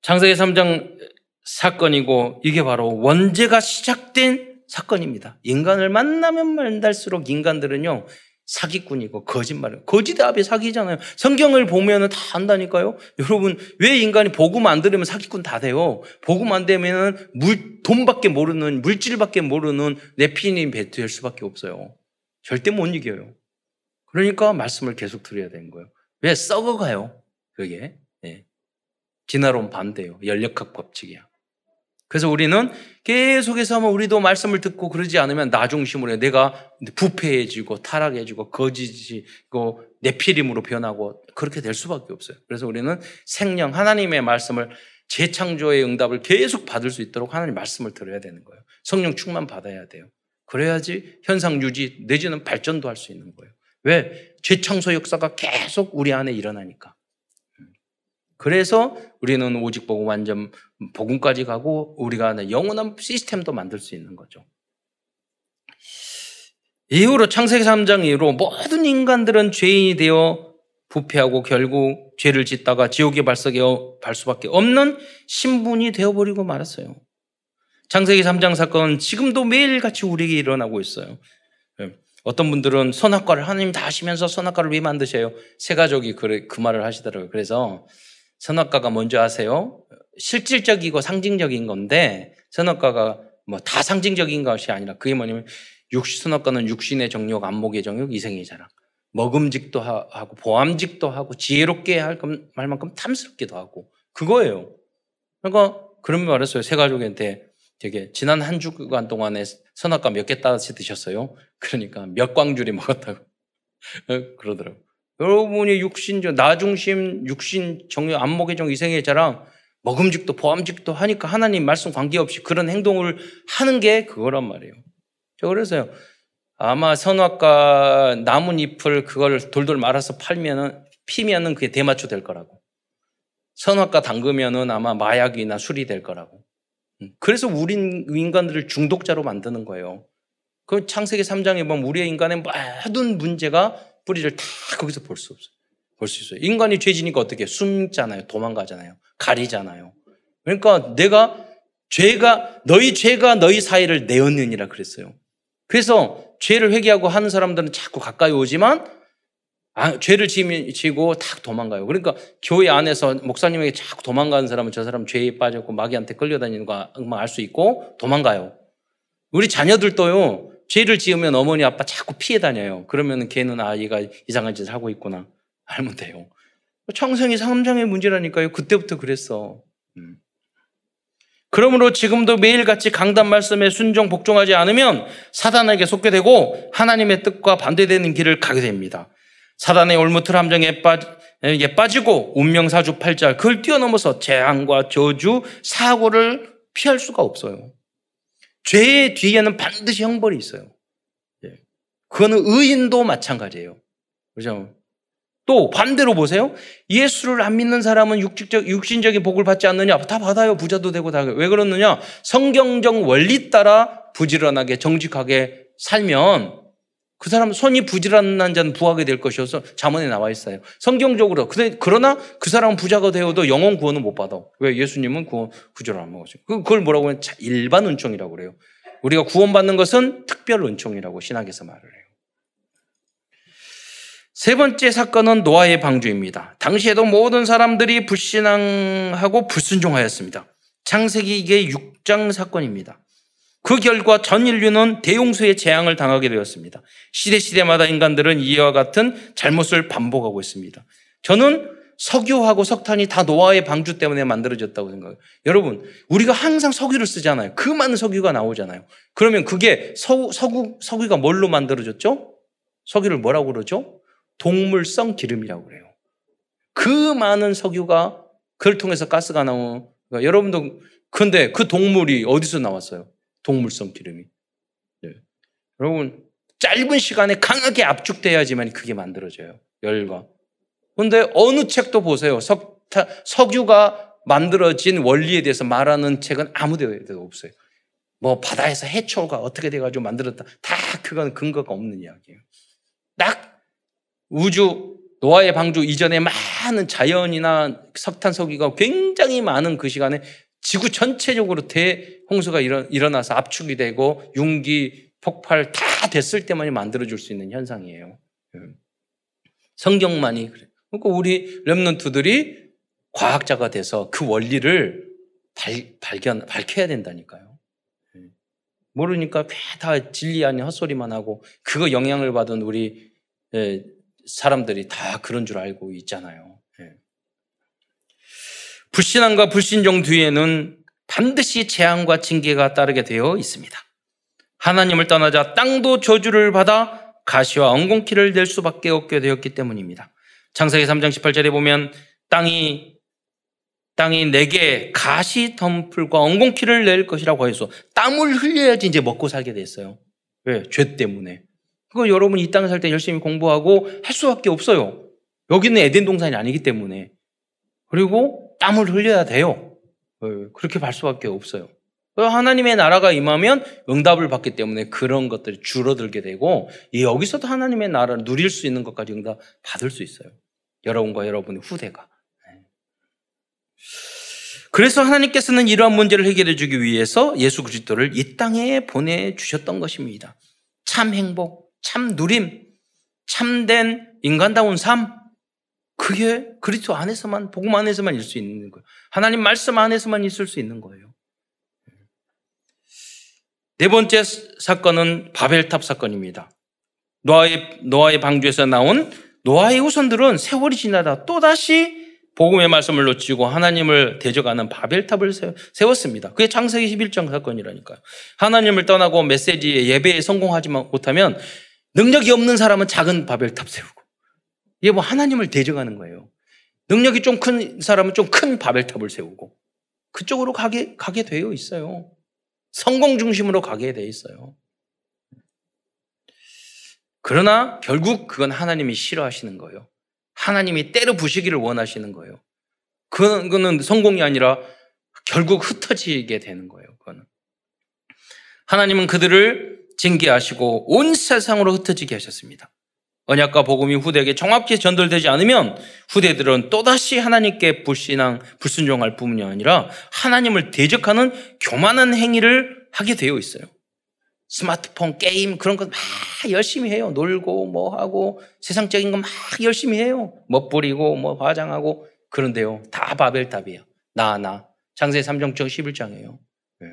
창세기 3장 사건이고 이게 바로 원죄가 시작된 사건입니다. 인간을 만나면 만날수록 인간들은요 사기꾼이고 거짓말을 거짓 앞에 사기잖아요. 성경을 보면은 다 안다니까요. 여러분 왜 인간이 복음 안 들으면 사기꾼 다 돼요. 복음 안 되면은 물 돈밖에 모르는 물질밖에 모르는 내피님 배트일 수밖에 없어요. 절대 못 이겨요. 그러니까 말씀을 계속 드려야 되는 거예요. 왜 썩어가요? 그게 네. 진화론 반대요. 연력학 법칙이야. 그래서 우리는 계속해서 뭐 우리도 말씀을 듣고 그러지 않으면 나 중심으로 해. 내가 부패해지고 타락해지고 거짓이고 내피림으로 변하고 그렇게 될 수밖에 없어요. 그래서 우리는 생명 하나님의 말씀을 재창조의 응답을 계속 받을 수 있도록 하나님 말씀을 들어야 되는 거예요. 성령 충만 받아야 돼요. 그래야지 현상 유지 내지는 발전도 할 수 있는 거예요. 왜? 재창조 역사가 계속 우리 안에 일어나니까. 그래서 우리는 오직 복음 완전 복음까지 가고 우리가 영원한 시스템도 만들 수 있는 거죠. 이후로 창세기 3장 이후로 모든 인간들은 죄인이 되어 부패하고 결국 죄를 짓다가 지옥에 발석에갈 수밖에 없는 신분이 되어버리고 말았어요. 창세기 3장 사건은 지금도 매일같이 우리에게 일어나고 있어요. 예. 어떤 분들은 선악과를 하나님 다 하시면서 선악과를 왜 만드셔요? 세 가족이 그, 그 말을 하시더라고요. 그래서 선악과가 뭔지 아세요? 실질적이고 상징적인 건데 선악과가 뭐 다 상징적인 것이 아니라 그게 뭐냐면 육신 선악과는 육신의 정욕, 안목의 정욕, 이생의 자랑. 먹음직도 하고 보암직도 하고 지혜롭게 할 말만큼 탐스럽기도 하고 그거예요. 그러니까 그런 말했어요. 세 가족한테 되게 지난 한 주간 동안에 선악과 몇 개 따서 드셨어요? 그러니까 몇 광줄이 먹었다고 그러더라고. 여러분이 육신, 나중심, 육신, 정욕, 안목의 정, 이생의 자랑, 먹음직도 보암직도 하니까 하나님 말씀 관계없이 그런 행동을 하는 게 그거란 말이에요. 저 그래서요. 아마 선악과 나뭇잎을 그걸 돌돌 말아서 팔면은 피면은 그게 대마초 될 거라고. 선악과 담그면은 아마 마약이나 술이 될 거라고. 음, 그래서 우리 인간들을 중독자로 만드는 거예요. 그 창세기 3장에 보면 우리의 인간의 모든 문제가 뿌리를 다 거기서 볼 수 없어요. 볼 수 있어요. 인간이 죄지니까 어떻게 숨잖아요. 도망가잖아요. 가리잖아요. 그러니까 내가 죄가 너희 죄가 너희 사이를 내었느니라 그랬어요. 그래서 죄를 회개하고 하는 사람들은 자꾸 가까이 오지만 아, 죄를 지고 탁 도망가요. 그러니까 교회 안에서 목사님에게 자꾸 도망가는 사람은 저 사람 죄에 빠졌고 마귀한테 끌려다니는 거 알 수 있고 도망가요. 우리 자녀들도요. 죄를 지으면 어머니 아빠 자꾸 피해 다녀요. 그러면 걔는 아이가 이상한 짓을 하고 있구나. 알면 돼요. 청생이 삼장의 문제라니까요. 그때부터 그랬어. 음. 그러므로 지금도 매일같이 강단 말씀에 순종 복종하지 않으면 사단에게 속게 되고 하나님의 뜻과 반대되는 길을 가게 됩니다. 사단의 올무틀 함정에 빠지고 운명사주 팔자 그걸 뛰어넘어서 재앙과 저주, 사고를 피할 수가 없어요. 죄의 뒤에는 반드시 형벌이 있어요. 예. 그거는 의인도 마찬가지예요. 그죠? 또 반대로 보세요. 예수를 안 믿는 사람은 육직적, 육신적인 복을 받지 않느냐? 다 받아요. 부자도 되고 다. 왜 그러느냐? 성경적 원리 따라 부지런하게 정직하게 살면 그 사람 손이 부지런한 자는 부하게 될 것이어서 자문에 나와 있어요. 성경적으로. 그러나 그 사람은 부자가 되어도 영원 구원은 못 받아. 왜? 예수님은 구원, 구조를 안 먹었어요. 그, 그걸 뭐라고 하면 일반 은총이라고 그래요. 우리가 구원받는 것은 특별 은총이라고 신학에서 말을 해요. 세 번째 사건은 노아의 방주입니다. 당시에도 모든 사람들이 불신앙하고 불순종하였습니다. 창세기 이게 6장 사건입니다. 그 결과 전 인류는 대용수의 재앙을 당하게 되었습니다. 시대시대마다 인간들은 이와 같은 잘못을 반복하고 있습니다. 저는 석유하고 석탄이 다 노아의 방주 때문에 만들어졌다고 생각해요. 여러분, 우리가 항상 석유를 쓰잖아요. 그 많은 석유가 나오잖아요. 그러면 그게 석, 석유, 석유가 뭘로 만들어졌죠? 석유를 뭐라고 그러죠? 동물성 기름이라고 그래요. 그 많은 석유가 그걸 통해서 가스가 나오는 그러니까 여러분도 근데 그 동물이 어디서 나왔어요? 동물성 기름이. 네. 여러분 짧은 시간에 강하게 압축돼야지만 그게 만들어져요. 열과. 근데 어느 책도 보세요. 석, 석유가 만들어진 원리에 대해서 말하는 책은 아무 데도 없어요. 뭐 바다에서 해초가 어떻게 돼가지고 만들었다. 다 그건 근거가 없는 이야기예요. 딱 우주 노아의 방주 이전에 많은 자연이나 석탄 석유가 굉장히 많은 그 시간에 지구 전체적으로 대홍수가 일어나서 압축이 되고 융기 폭발 다 됐을 때만이 만들어줄 수 있는 현상이에요. 예. 성경만이 그래. 그러니까 우리 렘넌트들이 과학자가 돼서 그 원리를 발, 발견, 밝혀야 된다니까요. 예. 모르니까 다 진리 아닌 헛소리만 하고 그거 영향을 받은 우리 예, 사람들이 다 그런 줄 알고 있잖아요. 예. 불신앙과 불신종 뒤에는 반드시 재앙과 징계가 따르게 되어 있습니다. 하나님을 떠나자 땅도 저주를 받아 가시와 엉겅퀴를 낼 수밖에 없게 되었기 때문입니다. 창세기 3장 18절에 보면 땅이 땅이 내게 가시 덤풀과 엉겅퀴를 낼 것이라고 해서 땀을 흘려야지 이제 먹고 살게 됐어요. 왜? 죄 때문에. 그거 여러분 이 땅에 살 때 열심히 공부하고 할 수밖에 없어요. 여기는 에덴 동산이 아니기 때문에. 그리고 땀을 흘려야 돼요. 어, 그렇게 할 수밖에 없어요. 하나님의 나라가 임하면 응답을 받기 때문에 그런 것들이 줄어들게 되고 여기서도 하나님의 나라를 누릴 수 있는 것까지 응답 받을 수 있어요. 여러분과 여러분의 후대가. 네. 그래서 하나님께서는 이러한 문제를 해결해 주기 위해서 예수 그리스도를 이 땅에 보내 주셨던 것입니다. 참 행복, 참 누림, 참된 인간다운 삶, 그게 그리스도 안에서만, 복음 안에서만 있을 수 있는 거예요. 하나님 말씀 안에서만 있을 수 있는 거예요. 네 번째 사건은 바벨탑 사건입니다. 노아의, 노아의 방주에서 나온 노아의 후손들은 세월이 지나다 또 다시 복음의 말씀을 놓치고 하나님을 대적하는 바벨탑을 세웠습니다. 그게 창세기 11장 사건이라니까요. 하나님을 떠나고 메시지에 예배에 성공하지 못하면 능력이 없는 사람은 작은 바벨탑 세우고. 이게 뭐 하나님을 대적하는 거예요. 능력이 좀 큰 사람은 좀 큰 바벨탑을 세우고. 그쪽으로 가게, 가게 되어 있어요. 성공 중심으로 가게 되어 있어요. 그러나 결국 그건 하나님이 싫어하시는 거예요. 하나님이 때려 부시기를 원하시는 거예요. 그거는 성공이 아니라 결국 흩어지게 되는 거예요. 그거는. 하나님은 그들을 징계하시고 온 세상으로 흩어지게 하셨습니다. 언약과 복음이 후대에게 정확히 전달되지 않으면 후대들은 또다시 하나님께 불신앙, 불순종할 뿐이 아니라 하나님을 대적하는 교만한 행위를 하게 되어 있어요. 스마트폰, 게임, 그런 거막 열심히 해요. 놀고, 뭐 하고, 세상적인 거 막 열심히 해요. 멋부리고, 뭐 화장하고, 그런데요. 다 바벨탑이에요. 나, 나. 장세 3정 11장이에요. 네.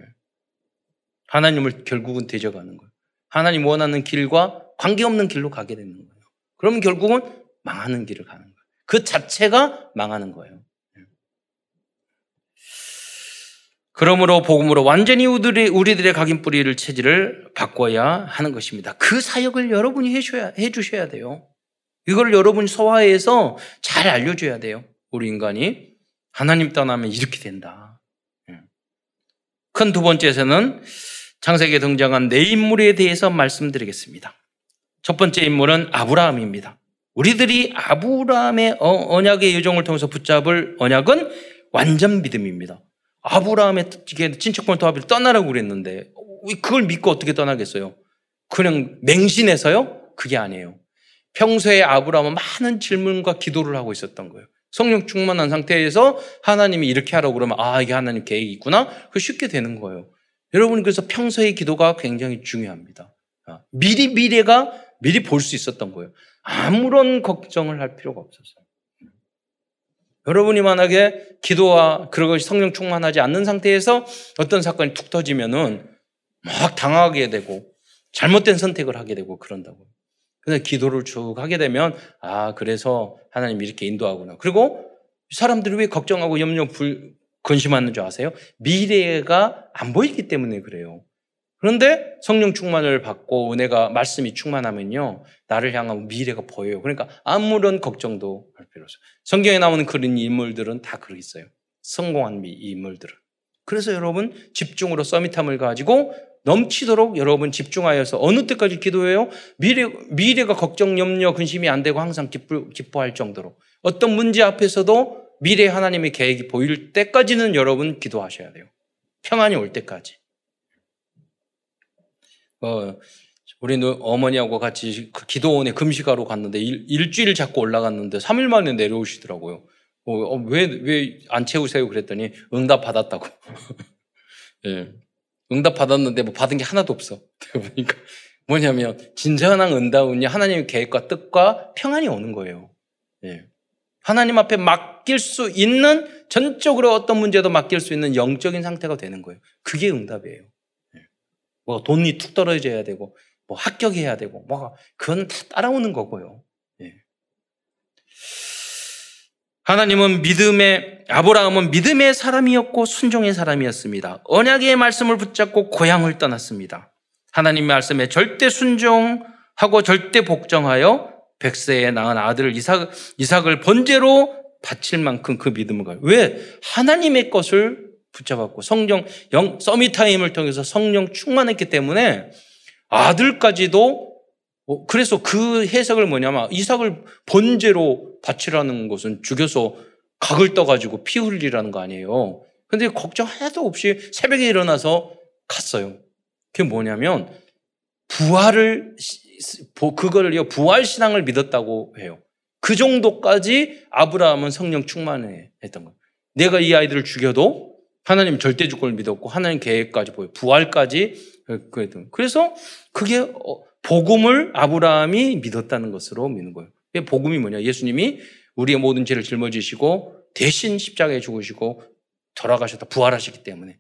하나님을 결국은 대적하는 거예요. 하나님 원하는 길과 관계없는 길로 가게 되는 거예요. 그러면 결국은 망하는 길을 가는 거예요. 그 자체가 망하는 거예요. 그러므로 복음으로 완전히 우리들의, 우리들의 각인 뿌리를 체질을 바꿔야 하는 것입니다. 그 사역을 여러분이 해줘야, 해주셔야 돼요. 이걸 여러분이 소화해서 잘 알려줘야 돼요. 우리 인간이. 하나님 떠나면 이렇게 된다. 예. 큰두 번째에서는 창세기에 등장한 네 인물에 대해서 말씀드리겠습니다. 첫 번째 인물은 아브라함입니다. 우리들이 아브라함의 어, 언약의 여정을 통해서 붙잡을 언약은 완전 믿음입니다. 아브라함의 친척권 도합을 떠나라고 그랬는데 그걸 믿고 어떻게 떠나겠어요? 그냥 맹신해서요? 그게 아니에요. 평소에 아브라함은 많은 질문과 기도를 하고 있었던 거예요. 성령 충만한 상태에서 하나님이 이렇게 하라고 그러면 아 이게 하나님 계획이 있구나. 그 쉽게 되는 거예요. 여러분 그래서 평소의 기도가 굉장히 중요합니다. 아, 미리 미래가 미리 볼 수 있었던 거예요. 아무런 걱정을 할 필요가 없었어요. 여러분이 만약에 기도와 그런 것이 성령 충만하지 않는 상태에서 어떤 사건이 툭 터지면은 막 당하게 되고 잘못된 선택을 하게 되고 그런다고. 근데 기도를 쭉 하게 되면 아 그래서 하나님 이렇게 인도하구나. 그리고 사람들이 왜 걱정하고 염려 불, 근심하는 줄 아세요? 미래가 안 보이기 때문에 그래요. 그런데 성령 충만을 받고 은혜가 말씀이 충만하면요 나를 향한 미래가 보여요. 그러니까 아무런 걱정도 할 필요 없어요. 성경에 나오는 그런 인물들은 다 그러고 있어요. 성공한 인물들은. 그래서 여러분 집중으로 서밋함을 가지고 넘치도록 여러분 집중하여서 어느 때까지 기도해요? 미래, 미래가 걱정, 염려, 근심이 안 되고 항상 기뻐, 기뻐할 정도로 어떤 문제 앞에서도 미래 하나님의 계획이 보일 때까지는 여러분 기도하셔야 돼요. 평안이 올 때까지. 어, 우리는 어머니하고 같이 그 기도원에 금식하러 갔는데 일, 주일 잡고 올라갔는데 3일 만에 내려오시더라고요. 어, 어 왜, 왜 안 채우세요? 그랬더니 응답 받았다고. 예. 응답 받았는데 뭐 받은 게 하나도 없어. 보니까 뭐냐면 진정한 응답은요 하나님의 계획과 뜻과 평안이 오는 거예요. 예. 하나님 앞에 맡길 수 있는 전적으로 어떤 문제도 맡길 수 있는 영적인 상태가 되는 거예요. 그게 응답이에요. 예. 뭐 돈이 툭 떨어져야 되고 뭐 합격해야 되고 뭐 그건 다 따라오는 거고요. 예. 하나님은 믿음의 아브라함은 믿음의 사람이었고 순종의 사람이었습니다. 언약의 말씀을 붙잡고 고향을 떠났습니다. 하나님의 말씀에 절대 순종하고 절대 복종하여 백세에 낳은 아들 이삭, 이삭을 번제로 바칠 만큼 그 믿음을 가요. 왜? 하나님의 것을 붙잡았고 성령 영 서밋 타임을 통해서 성령 충만했기 때문에 아들까지도 어, 그래서 그 해석을 뭐냐면 이삭을 번제로 바치라는 것은 죽여서 각을 떠가지고 피 흘리라는 거 아니에요. 근데 걱정 하나도 없이 새벽에 일어나서 갔어요. 그게 뭐냐면 부활을 그거를요 부활 신앙을 믿었다고 해요. 그 정도까지 아브라함은 성령 충만했던 거예요. 내가 이 아이들을 죽여도 하나님 절대 주권을 믿었고 하나님 계획까지 보여 부활까지 그랬던. 그래서 그게 어, 복음을 아브라함이 믿었다는 것으로 믿는 거예요. 복음이 뭐냐? 예수님이 우리의 모든 죄를 짊어지시고 대신 십자가에 죽으시고 돌아가셨다 부활하시기 때문에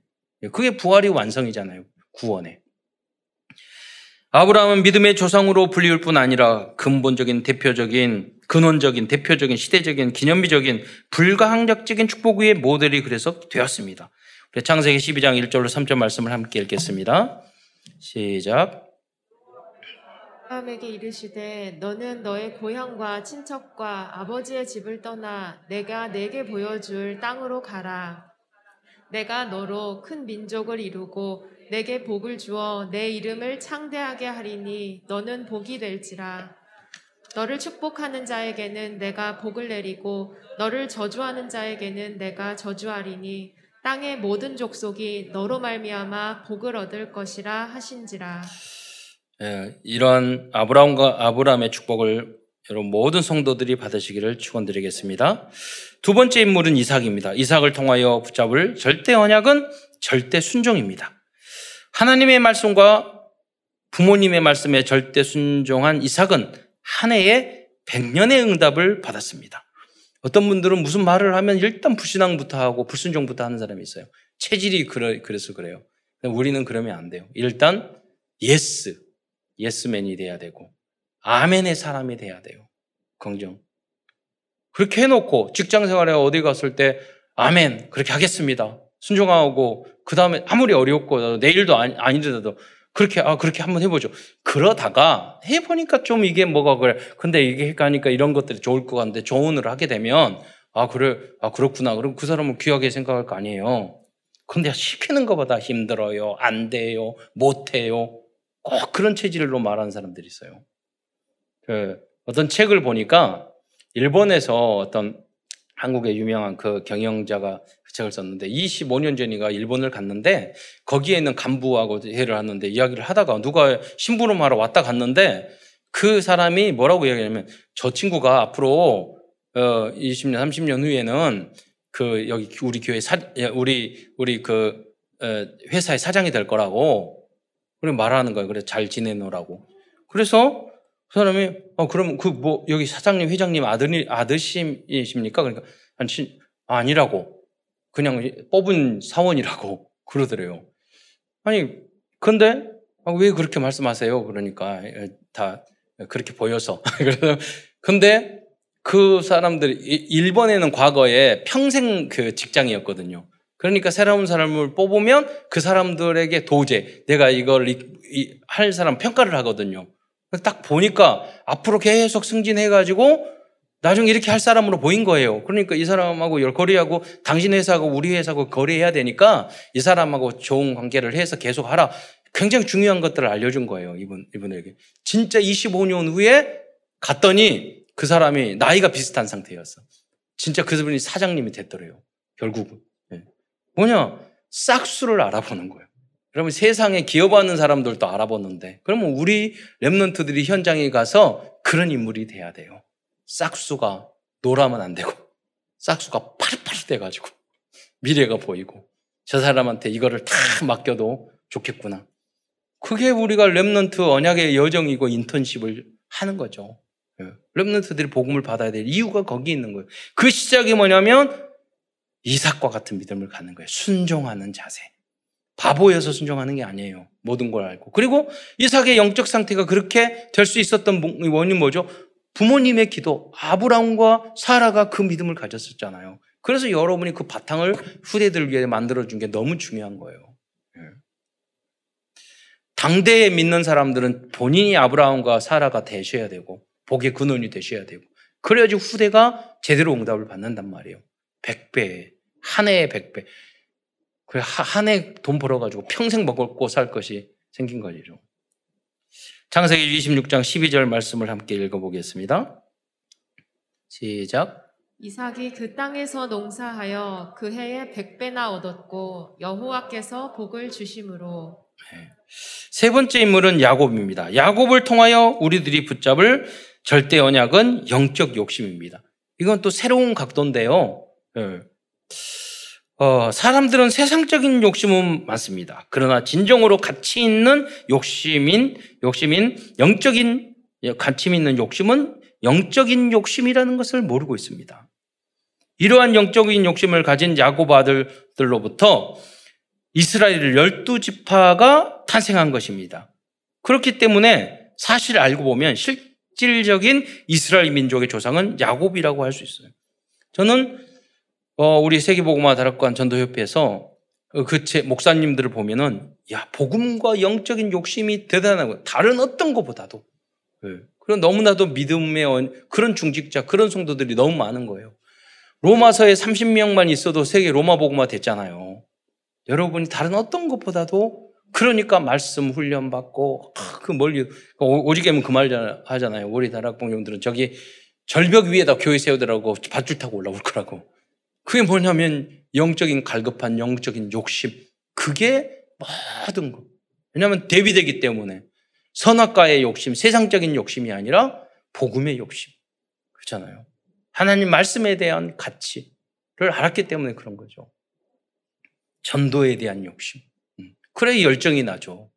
그게 부활이 완성이잖아요. 구원에. 아브라함은 믿음의 조상으로 불리울 뿐 아니라 근본적인 대표적인 근원적인 대표적인 시대적인 기념비적인 불가항력적인 축복의 모델이 그래서 되었습니다. 창세기 12장 1절로 3절 말씀을 함께 읽겠습니다. 시작. 아브라함에게 이르시되 너는 너의 고향과 친척과 아버지의 집을 떠나 내가 내게 보여줄 땅으로 가라. 내가 너로 큰 민족을 이루고 내게 복을 주어 내 이름을 창대하게 하리니 너는 복이 될지라. 너를 축복하는 자에게는 내가 복을 내리고 너를 저주하는 자에게는 내가 저주하리니 땅의 모든 족속이 너로 말미암아 복을 얻을 것이라 하신지라. 예, 이런 아브라함과 아브라함의 축복을 여러분 모든 성도들이 받으시기를 축원드리겠습니다. 두 번째 인물은 이삭입니다. 이삭을 통하여 붙잡을 절대 언약은 절대 순종입니다. 하나님의 말씀과 부모님의 말씀에 절대 순종한 이삭은 한 해에 100년의 응답을 받았습니다. 어떤 분들은 무슨 말을 하면 일단 불신앙부터 하고 불순종부터 하는 사람이 있어요. 체질이 그래, 그래서 그래요. 우리는 그러면 안 돼요. 일단 yes, 예스맨이 돼야 되고 아멘의 사람이 돼야 돼요. 긍정. 그렇게 해놓고 직장 생활에 어디 갔을 때 아멘 그렇게 하겠습니다. 순종하고 그 다음에 아무리 어렵고 내 일도 아니, 아니더라도 그렇게 아 그렇게 한번 해보죠. 그러다가 해보니까 좀 이게 뭐가 그래. 근데 이게 하니까 이런 것들이 좋을 것 같은데 조언을 하게 되면 아 그래 아 그렇구나. 그럼 그 사람은 귀하게 생각할 거 아니에요. 근데 시키는 것보다 힘들어요. 안 돼요. 못 해요. 꼭 그런 체질로 말하는 사람들이 있어요. 그 어떤 책을 보니까 일본에서 어떤 한국의 유명한 그 경영자가 그 책을 썼는데 25년 전인가 일본을 갔는데 거기에 있는 간부하고 회를 하는데 이야기를 하다가 누가 심부름하러 왔다 갔는데 그 사람이 뭐라고 이야기하냐면 저 친구가 앞으로 어 20년 30년 후에는 그 여기 우리 교회 사 우리 우리 그 어, 회사의 사장이 될 거라고 그렇게 말하는 거예요. 그래서 잘 지내노라고. 그래서 그 사람이 어 그럼 그 뭐 여기 사장님 회장님 아들이 아드심이십니까? 그러니까 아니 아니라고 그냥 뽑은 사원이라고 그러더래요. 아니 근데 아, 왜 그렇게 말씀하세요? 그러니까 다 그렇게 보여서 그래서 근데 그 사람들이 이- 일본에는 과거에 평생 그 직장이었거든요. 그러니까 새로운 사람을 뽑으면 그 사람들에게 도제, 내가 이걸 이- 이- 할 사람 평가를 하거든요. 딱 보니까 앞으로 계속 승진해가지고 나중에 이렇게 할 사람으로 보인 거예요. 그러니까 이 사람하고 열- 거래하고 당신 회사하고 우리 회사하고 거래해야 되니까 이 사람하고 좋은 관계를 해서 계속 하라. 굉장히 중요한 것들을 알려준 거예요. 이분, 이분에게. 진짜 25년 후에 갔더니 그 사람이 나이가 비슷한 상태였어. 진짜 그 분이 사장님이 됐더래요. 결국은. 예. 뭐냐? 싹수를 알아보는 거예요. 그러면 세상에 기업하는 사람들도 알아보는데, 그러면 우리 remnant들이 현장에 가서 그런 인물이 돼야 돼요. 싹수가 노라면 안 되고, 싹수가 파릇파릇 돼가지고, 미래가 보이고, 저 사람한테 이거를 다 맡겨도 좋겠구나. 그게 우리가 remnant 언약의 여정이고 인턴십을 하는 거죠. 예. remnant들이 복음을 받아야 될 이유가 거기 있는 거예요. 그 시작이 뭐냐면 이삭과 같은 믿음을 갖는 거예요. 순종하는 자세. 바보여서 순종하는 게 아니에요. 모든 걸 알고. 그리고 이삭의 영적 상태가 그렇게 될 수 있었던 원인 뭐죠? 부모님의 기도. 아브라함과 사라가 그 믿음을 가졌었잖아요. 그래서 여러분이 그 바탕을 후대들 위해 만들어준 게 너무 중요한 거예요. 예. 당대에 믿는 사람들은 본인이 아브라함과 사라가 되셔야 되고 복의 근원이 되셔야 되고 그래야지 후대가 제대로 응답을 받는단 말이에요. 100배, 한 해에 100배. 그래 한 해 돈 벌어가지고 평생 먹고 살 것이 생긴 거죠. 창세기 26장 12절 말씀을 함께 읽어보겠습니다. 시작. 이삭이 그 땅에서 농사하여 그 해에 백배나 얻었고 여호와께서 복을 주심으로 세 번째 인물은 야곱입니다. 야곱을 통하여 우리들이 붙잡을 절대 언약은 영적 욕심입니다. 이건 또 새로운 각도인데요. 예. 어, 사람들은 세상적인 욕심은 많습니다. 그러나 진정으로 가치 있는 욕심인, 욕심인 영적인, 가치 있는 욕심은 영적인 욕심이라는 것을 모르고 있습니다. 이러한 영적인 욕심을 가진 야곱 아들들로부터 이스라엘 열두 지파가 탄생한 것입니다. 그렇기 때문에 사실 알고 보면 실질적인 이스라엘 민족의 조상은 야곱이라고 할 수 있어요. 저는 어, 우리 세계복음화 다락관 전도협회에서 그제 목사님들을 보면은 야 복음과 영적인 욕심이 대단하고 다른 어떤 것보다도 예. 그런 너무나도 믿음의 그런 중직자 그런 성도들이 너무 많은 거예요. 로마서에 30명만 있어도 세계 로마 복음화 됐잖아요. 여러분이 다른 어떤 것보다도 그러니까 말씀 훈련 받고 아, 그 멀리 오지게면 그 말 하잖아요. 우리 다락봉님들은 저기 절벽 위에다 교회 세우더라고 밧줄 타고 올라올 거라고. 그게 뭐냐면 영적인 갈급한 영적인 욕심. 그게 모든 거. 왜냐하면 대비되기 때문에 선악과의 욕심, 세상적인 욕심이 아니라 복음의 욕심. 그렇잖아요. 하나님 말씀에 대한 가치를 알았기 때문에 그런 거죠. 전도에 대한 욕심. 그래 열정이 나죠.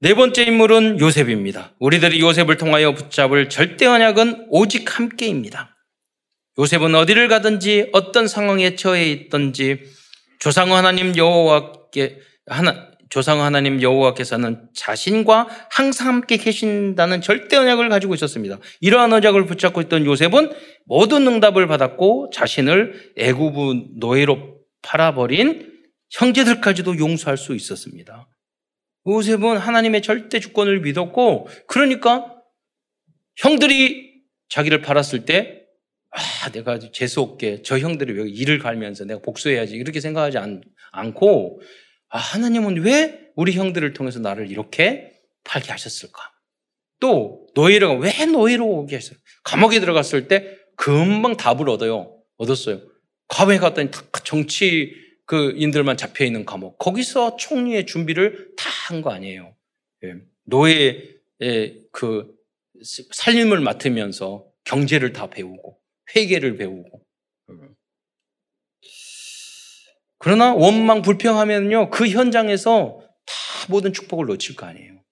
네 번째 인물은 요셉입니다. 우리들이 요셉을 통하여 붙잡을 절대 언약은 오직 함께입니다. 요셉은 어디를 가든지 어떤 상황에 처해 있든지 조상 하나님 여호와께 하나 조상 하나님 여호와께서는 자신과 항상 함께 계신다는 절대 언약을 가지고 있었습니다. 이러한 언약을 붙잡고 있던 요셉은 모든 응답을 받았고 자신을 애굽 노예로 팔아버린 형제들까지도 용서할 수 있었습니다. 요셉은 하나님의 절대 주권을 믿었고 그러니까 형들이 자기를 팔았을 때 아, 내가 재수없게 저 형들이 왜 일을 갈면서 내가 복수해야지 이렇게 생각하지 않, 않고 아, 하나님은 왜 우리 형들을 통해서 나를 이렇게 팔게 하셨을까? 또 노예로 왜 노예로 오게 했어요? 감옥에 들어갔을 때 금방 답을 얻어요. 얻었어요. 감옥에 갔더니 정치 그 인들만 잡혀 있는 감옥. 거기서 총리의 준비를 다 한 거 아니에요. 예. 노예의 그 살림을 맡으면서 경제를 다 배우고 회계를 배우고. 그러나 원망 불평하면요 그 현장에서 다 모든 축복을 놓칠 거 아니에요.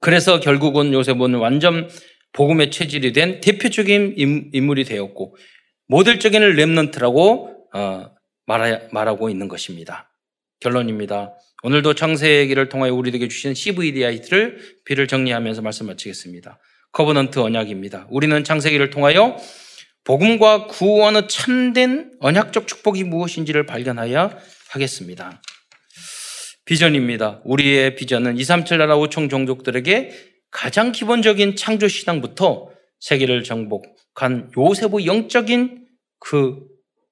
그래서 결국은 요셉은 완전 복음의 체질이 된 대표적인 인물이 되었고 모델적인 remnant라고 어, 말하고 있는 것입니다. 결론입니다. 오늘도 창세기를 통하여 우리에게 주신 CVDIP를 정리하면서 말씀 마치겠습니다. covenant 언약입니다. 우리는 창세기를 통하여 복음과 구원의 참된 언약적 축복이 무엇인지를 발견하여야 하겠습니다. 비전입니다. 우리의 비전은 2, 3, 7 나라 5천 종족들에게 가장 기본적인 창조 신앙부터 세계를 정복한 요셉의 영적인 그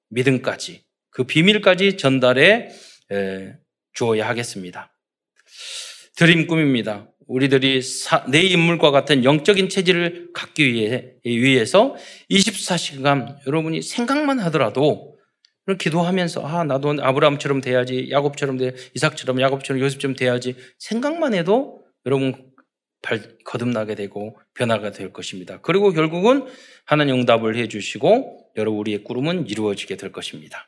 믿음까지 그 비밀까지 전달해 주어야 하겠습니다. 드림 꿈입니다. 우리들이 사, 내 인물과 같은 영적인 체질을 갖기 위해, 위해서 24시간 여러분이 생각만 하더라도 기도하면서 아 나도 아브라함처럼 돼야지 야곱처럼 돼 이삭처럼 야곱처럼 요셉처럼 돼야지 생각만 해도 여러분 발 거듭나게 되고 변화가 될 것입니다. 그리고 결국은 하나님 응답을 해주시고 여러분 우리의 꿈은 이루어지게 될 것입니다.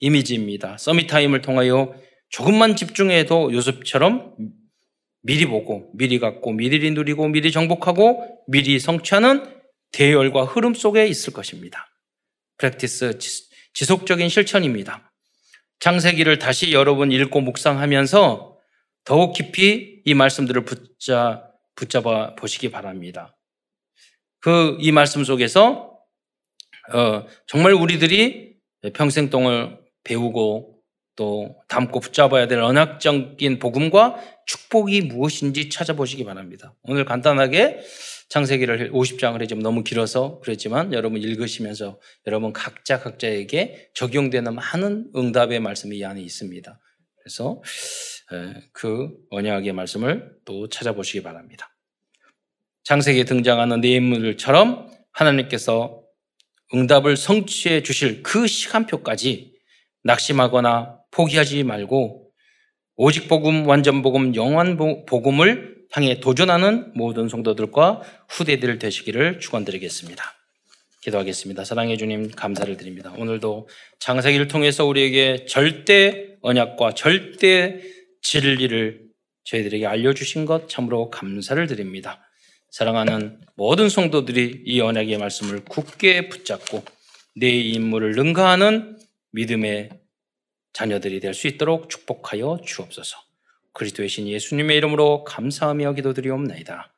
이미지입니다. summit time을 통하여 조금만 집중해도 요셉처럼 미리 보고 미리 갖고 미리 누리고 미리 정복하고 미리 성취하는 대열과 흐름 속에 있을 것입니다. 프랙티스 지속적인 실천입니다. 창세기를 다시 여러분 읽고 묵상하면서 더욱 깊이 이 말씀들을 붙잡, 붙잡아 보시기 바랍니다. 그 이 말씀 속에서 어, 정말 우리들이 평생 동안 배우고 또 담고 붙잡아야 될 언약적인 복음과 축복이 무엇인지 찾아보시기 바랍니다. 오늘 간단하게 창세기를 50장을 해좀 너무 길어서 그랬지만 여러분 읽으시면서 여러분 각자 각자에게 적용되는 많은 응답의 말씀이 이 안에 있습니다. 그래서 그 언약의 말씀을 또 찾아보시기 바랍니다. 창세기에 등장하는 네 인물들처럼 하나님께서 응답을 성취해 주실 그 시간표까지 낙심하거나 포기하지 말고 오직 복음, 완전 복음, 영원 복음을 향해 도전하는 모든 성도들과 후대들 되시기를 축원드리겠습니다. 기도하겠습니다. 사랑해 주님 감사를 드립니다. 오늘도 장세기를 통해서 우리에게 절대 언약과 절대 진리를 저희들에게 알려주신 것 참으로 감사를 드립니다. 사랑하는 모든 성도들이 이 언약의 말씀을 굳게 붙잡고 내 인물을 능가하는 믿음의 자녀들이 될 수 있도록 축복하여 주옵소서. 그리스도의 신 예수님의 이름으로 감사하며 기도드리옵나이다.